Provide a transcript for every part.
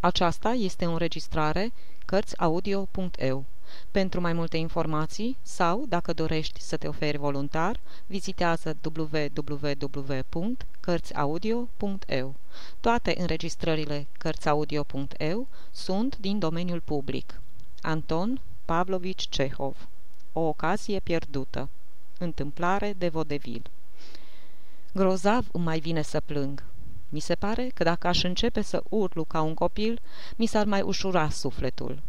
Aceasta este o înregistrare Cărțiaudio.eu. Pentru mai multe informații sau, dacă dorești să te oferi voluntar, vizitează www.cărțiaudio.eu. Toate înregistrările Cărțiaudio.eu sunt din domeniul public. Anton Pavlovici Cehov O ocazie pierdută Întâmplare de vodevil Grozav îmi mai vine să plâng. Mi se pare că dacă aș începe să urlu ca un copil, mi s-ar mai ușura sufletul.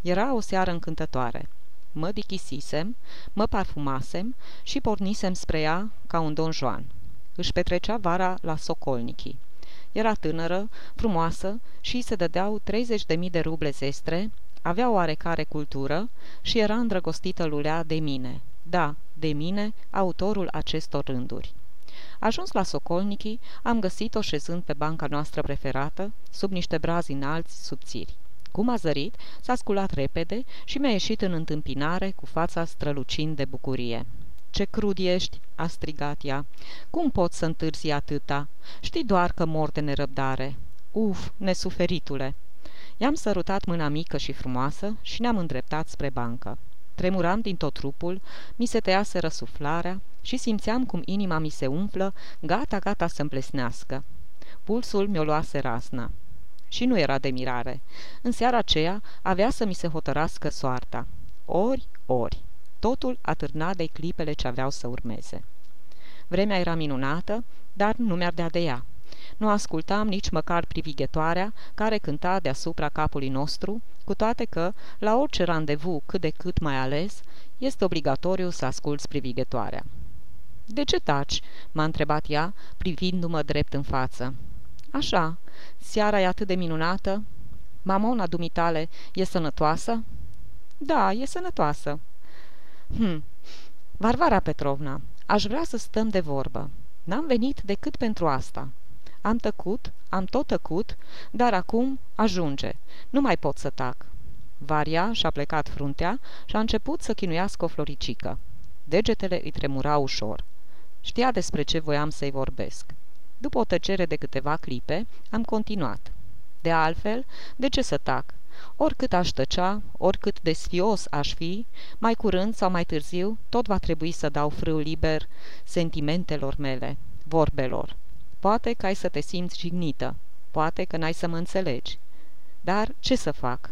Era o seară încântătoare. Mă dichisisem, mă parfumasem și pornisem spre ea ca un don Juan. Își petrecea vara la Socolnichi. Era tânără, frumoasă și se dădeau 30.000 de ruble zestre, avea oarecare cultură și era îndrăgostită lulea de mine. Da, de mine, autorul acestor rânduri. Ajuns la Socolnichi, am găsit-o șezând pe banca noastră preferată, sub niște brazi înalți, subțiri. Cum a zărit, s-a sculat repede și mi-a ieșit în întâmpinare cu fața strălucind de bucurie. Ce crud ești!" a strigat ea. Cum poți să întârzi atâta? Știi doar că mor de nerăbdare." Uf, nesuferitule!" I-am sărutat mâna mică și frumoasă și ne-am îndreptat spre bancă. Tremuram din tot trupul, mi se tăiase răsuflarea și simțeam cum inima mi se umflă, gata-gata să-mi plesnească. Pulsul mi-o luase rasna. Și nu era de mirare. În seara aceea avea să mi se hotărască soarta. Ori, ori. Totul atârna de clipele ce aveau să urmeze. Vremea era minunată, dar nu mi-ardea de ea. Nu ascultam nici măcar privighetoarea care cânta deasupra capului nostru, cu toate că, la orice randevu cât de cât mai ales, este obligatoriu să asculți privighetoarea. De ce taci?" m-a întrebat ea, privindu-mă drept în față. Așa, seara e atât de minunată. Mamona dumitale e sănătoasă?" Da, e sănătoasă." Hm, Varvara Petrovna, aș vrea să stăm de vorbă. N-am venit decât pentru asta." Am tăcut, am tot tăcut, dar acum ajunge. Nu mai pot să tac. Varia și-a plecat fruntea și a început să chinuiască o floricică. Degetele îi tremura ușor. Știa despre ce voiam să-i vorbesc. După o tăcere de câteva clipe, am continuat. De altfel, de ce să tac? Oricât aș tăcea, oricât de sfios aș fi, mai curând sau mai târziu, tot va trebui să dau frâu liber sentimentelor mele, vorbelor. Poate că ai să te simți jignită, poate că n-ai să mă înțelegi. Dar ce să fac?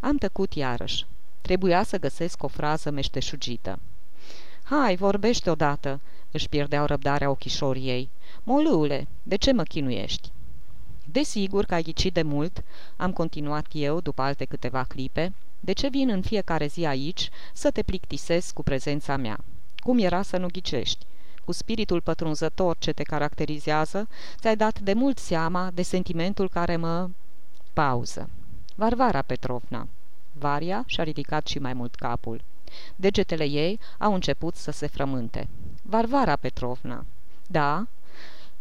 Am tăcut iarăși. Trebuia să găsesc o frază meșteșugită. Hai, vorbește odată!" își pierdeau răbdarea ochișorii ei. Molâule, de ce mă chinuiești?" Desigur că ai ghicit de mult," am continuat eu după alte câteva clipe, de ce vin în fiecare zi aici să te plictisesc cu prezența mea? Cum era să nu ghicești? Cu spiritul pătrunzător ce te caracterizează, ți-ai dat de mult seama de sentimentul care mă... Pauză. Varvara Petrovna. Varia și-a ridicat și mai mult capul. Degetele ei au început să se frământe. Varvara Petrovna. Da,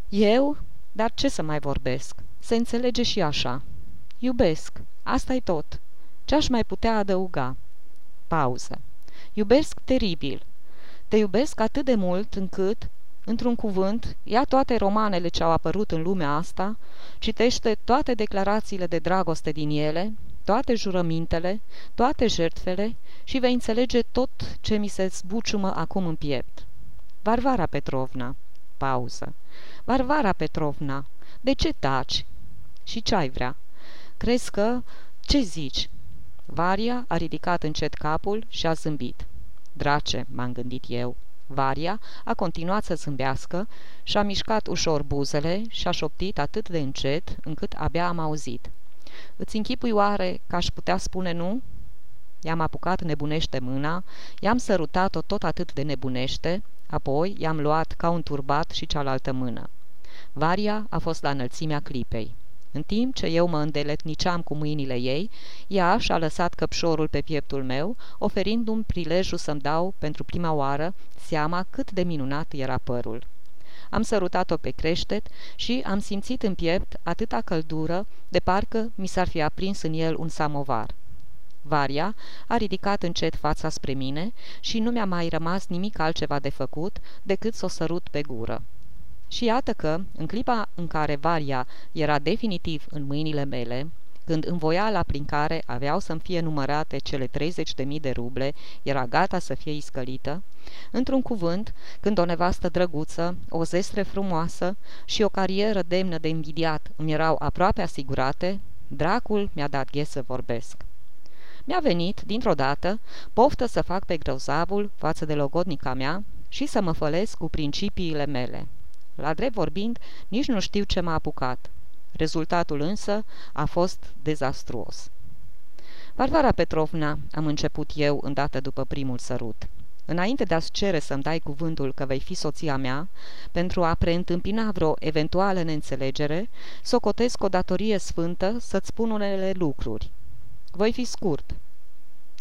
eu, dar ce să mai vorbesc? Se înțelege și așa. Iubesc, asta e tot. Ce-aș mai putea adăuga? Pauză. Iubesc teribil. Te iubesc atât de mult încât, într-un cuvânt, ia toate romanele ce au apărut în lumea asta, citește toate declarațiile de dragoste din ele, toate jurămintele, toate jertfele și vei înțelege tot ce mi se zbuciumă acum în piept. Varvara Petrovna. Pauză. Varvara Petrovna, de ce taci? Și ce ai vrea? Crezi că... Ce zici? Varia a ridicat încet capul și a zâmbit. Drace, m-am gândit eu. Varia a continuat să zâmbească și-a mișcat ușor buzele și-a șoptit atât de încet încât abia am auzit. Îți închipui oare că aș putea spune nu?" I-am apucat nebunește mâna, i-am sărutat-o tot atât de nebunește, apoi i-am luat ca un turbat și cealaltă mână. Varia a fost la înălțimea clipei. În timp ce eu mă îndeletniceam cu mâinile ei, ea și-a lăsat căpșorul pe pieptul meu, oferindu-mi prilejul să-mi dau, pentru prima oară, seama cât de minunat era părul. Am sărutat-o pe creștet și am simțit în piept atâta căldură, de parcă mi s-ar fi aprins în el un samovar. Varia a ridicat încet fața spre mine și nu mi-a mai rămas nimic altceva de făcut decât să o sărut pe gură. Și iată că, în clipa în care Varia era definitiv în mâinile mele, când învoiala prin care aveau să-mi fie numărate cele 30.000 de ruble era gata să fie iscălită, într-un cuvânt, când o nevastă drăguță, o zestre frumoasă și o carieră demnă de invidiat îmi erau aproape asigurate, dracul mi-a dat ghe să vorbesc. Mi-a venit, dintr-o dată, poftă să fac pe grăuzavul față de logodnica mea și să mă fălesc cu principiile mele. La drept vorbind, nici nu știu ce m-a apucat. Rezultatul însă a fost dezastruos. Varvara Petrovna, am început eu îndată după primul sărut. Înainte de a-ți cere să-mi dai cuvântul că vei fi soția mea, pentru a preîntâmpina vreo eventuală neînțelegere, socotesc o datorie sfântă să-ți spun unele lucruri. Voi fi scurt.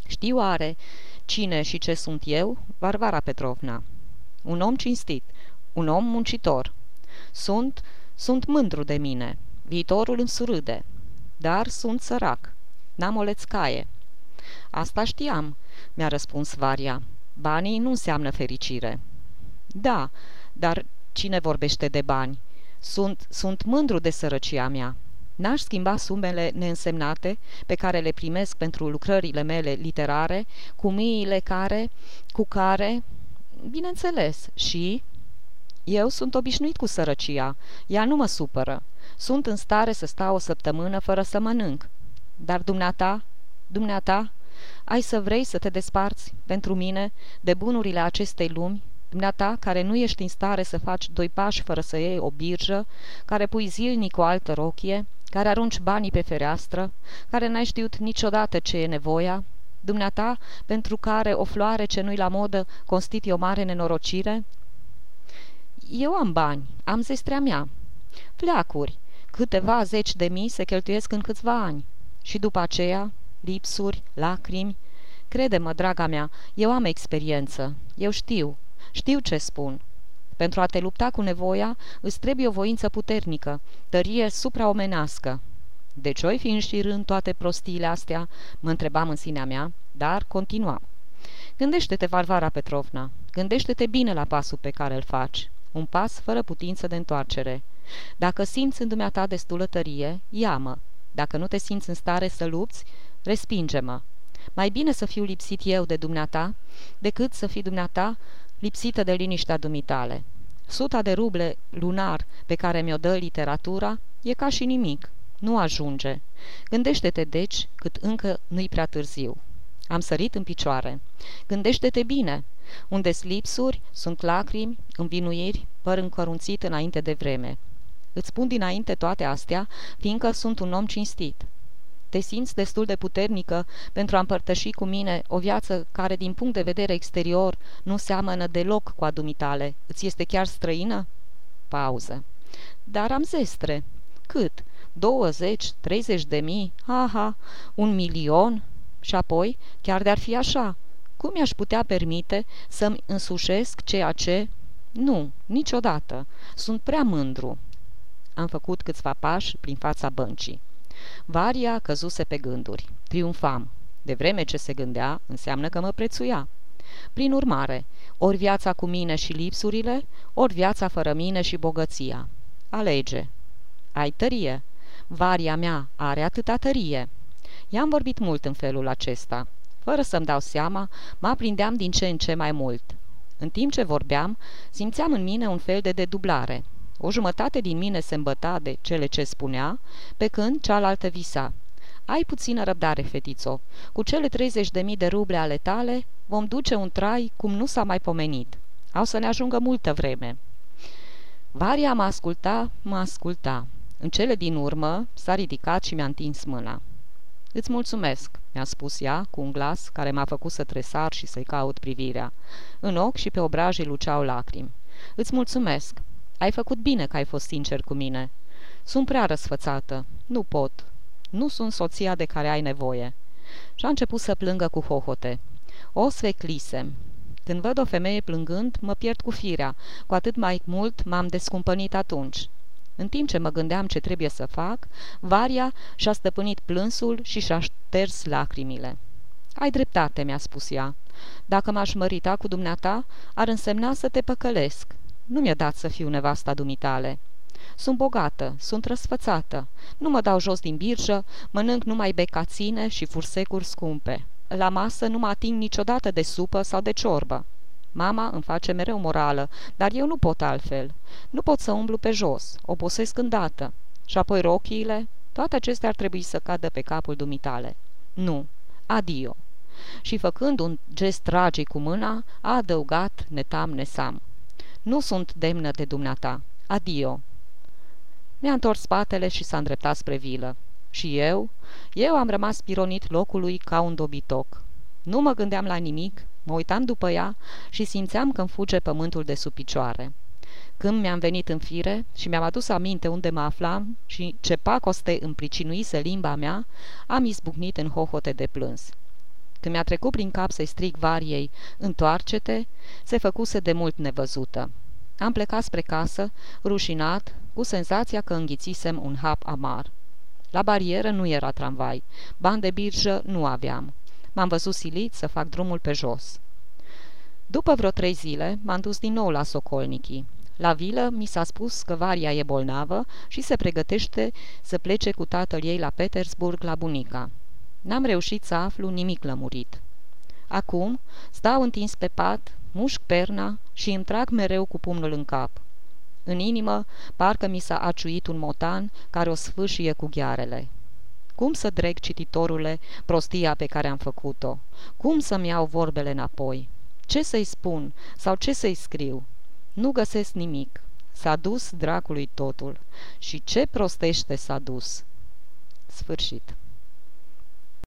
Știu are cine și ce sunt eu, Varvara Petrovna. Un om cinstit, un om muncitor. Sunt, sunt mândru de mine. Viitorul îmi surâde. Dar sunt sărac. N-am o lețcaie. Asta știam, mi-a răspuns Varia. Banii nu înseamnă fericire. Da, dar cine vorbește de bani? Sunt, sunt mândru de sărăcia mea. N-aș schimba sumele neînsemnate pe care le primesc pentru lucrările mele literare cu miile care, cu care, bineînțeles, și... Eu sunt obișnuit cu sărăcia, ea nu mă supără. Sunt în stare să stau o săptămână fără să mănânc. Dar dumneata, dumneata, ai să vrei să te desparți, pentru mine, de bunurile acestei lumi, dumneata care nu ești în stare să faci doi pași fără să iei o birjă, care pui zilnic o altă rochie, care arunci banii pe fereastră, care n-ai știut niciodată ce e nevoia, dumneata pentru care o floare ce nu-i la modă constituie o mare nenorocire? Eu am bani, am zestrea mea. Fleacuri, câteva zeci de mii se cheltuiesc în câțiva ani. Și după aceea, lipsuri, lacrimi. Crede-mă, draga mea, eu am experiență, eu știu, știu ce spun. Pentru a te lupta cu nevoia, îți trebuie o voință puternică, tărie supraomenească. De ce oi fi înșirând toate prostiile astea? Mă întrebam în sinea mea, dar continuam. Gândește-te, Varvara Petrovna, gândește-te bine la pasul pe care îl faci. Un pas fără putință de întoarcere. Dacă simți în dumneata destulă tărie, ia-mă. Dacă nu te simți în stare să lupți, respinge-mă. Mai bine să fiu lipsit eu de dumneata, decât să fii dumneata lipsită de liniștea dumitale. Suta de ruble lunar pe care mi-o dă literatura e ca și nimic. Nu ajunge. Gândește-te, deci, cât încă nu-i prea târziu. Am sărit în picioare. Gândește-te bine. Unde slipsuri, sunt lacrimi, învinuiri, păr încărunțit înainte de vreme. Îți spun dinainte toate astea, fiindcă sunt un om cinstit. Te simți destul de puternică pentru a împărtăși cu mine o viață care, din punct de vedere exterior, nu seamănă deloc cu adumitale. Îți este chiar străină? Pauză. Dar am zestre. Cât? 20, 30 de mii? Aha, un milion? Și apoi, chiar de-ar fi așa, cum mi-aș putea permite să-mi însușesc ceea ce... Nu, niciodată. Sunt prea mândru. Am făcut câțiva pași prin fața băncii. Varia căzuse pe gânduri. Triumfam. De vreme ce se gândea, înseamnă că mă prețuia. Prin urmare, ori viața cu mine și lipsurile, ori viața fără mine și bogăția. Alege. Ai tărie. Varia mea are atâta tărie. I-am vorbit mult în felul acesta. Fără să-mi dau seama, mă aprindeam din ce în ce mai mult. În timp ce vorbeam, simțeam în mine un fel de dedublare. O jumătate din mine se îmbăta de cele ce spunea, pe când cealaltă visa. Ai puțină răbdare, fetițo. Cu cele 30 de mii de ruble ale tale vom duce un trai cum nu s-a mai pomenit. Au să ne ajungă multă vreme. Varia mă asculta, mă asculta. În cele din urmă s-a ridicat și mi-a întins mâna. Îți mulțumesc, mi-a spus ea, cu un glas care m-a făcut să tresar și să-i caut privirea. În ochi și pe obrajii luceau lacrimi. Îți mulțumesc. Ai făcut bine că ai fost sincer cu mine. Sunt prea răsfățată. Nu pot. Nu sunt soția de care ai nevoie. Și a început să plângă cu hohote. O sveclisem. Când văd o femeie plângând, mă pierd cu firea. Cu atât mai mult m-am descumpănit atunci. În timp ce mă gândeam ce trebuie să fac, Varia și-a stăpânit plânsul și și-a șters lacrimile. Ai dreptate," mi-a spus ea. Dacă m-aș mărita cu dumneata, ar însemna să te păcălesc. Nu mi-a dat să fiu nevasta dumitale." Sunt bogată, sunt răsfățată, nu mă dau jos din birjă, mănânc numai becaține și fursecuri scumpe. La masă nu mă ating niciodată de supă sau de ciorbă. Mama îmi face mereu morală, dar eu nu pot altfel. Nu pot să umblu pe jos, obosesc îndată. Și apoi rochiile, toate acestea ar trebui să cadă pe capul dumitale. Nu, adio. Și făcând un gest tragic cu mâna, a adăugat netam nesam. Nu sunt demnă de dumneata. Adio. Mi-a întors spatele și s-a îndreptat spre vilă. Și eu? Eu am rămas pironit locului ca un dobitoc. Nu mă gândeam la nimic, mă uitam după ea și simțeam că îmi fuge pământul de sub picioare. Când mi-am venit în fire și mi-am adus aminte unde mă aflam și ce pacoste îmi pricinuise limba mea, am izbucnit în hohote de plâns. Când mi-a trecut prin cap să-i strig variei, întoarce-te, se făcuse de mult nevăzută. Am plecat spre casă, rușinat, cu senzația că înghițisem un hap amar. La barieră nu era tramvai, bani de birjă nu aveam. M-am văzut silit să fac drumul pe jos. După vreo trei zile, m-am dus din nou la Socolnichii. La vilă mi s-a spus că Varia e bolnavă și se pregătește să plece cu tatăl ei la Petersburg la bunica. N-am reușit să aflu nimic lămurit. Acum stau întins pe pat, mușc perna și îmi trag mereu cu pumnul în cap. În inimă, parcă mi s-a aciuit un motan care o sfâșie cu ghearele. Cum să dreg cititorule prostia pe care am făcut-o? Cum să-mi iau vorbele înapoi? Ce să-i spun sau ce să-i scriu? Nu găsesc nimic. S-a dus dracului totul. Și ce prostește s-a dus? Sfârșit.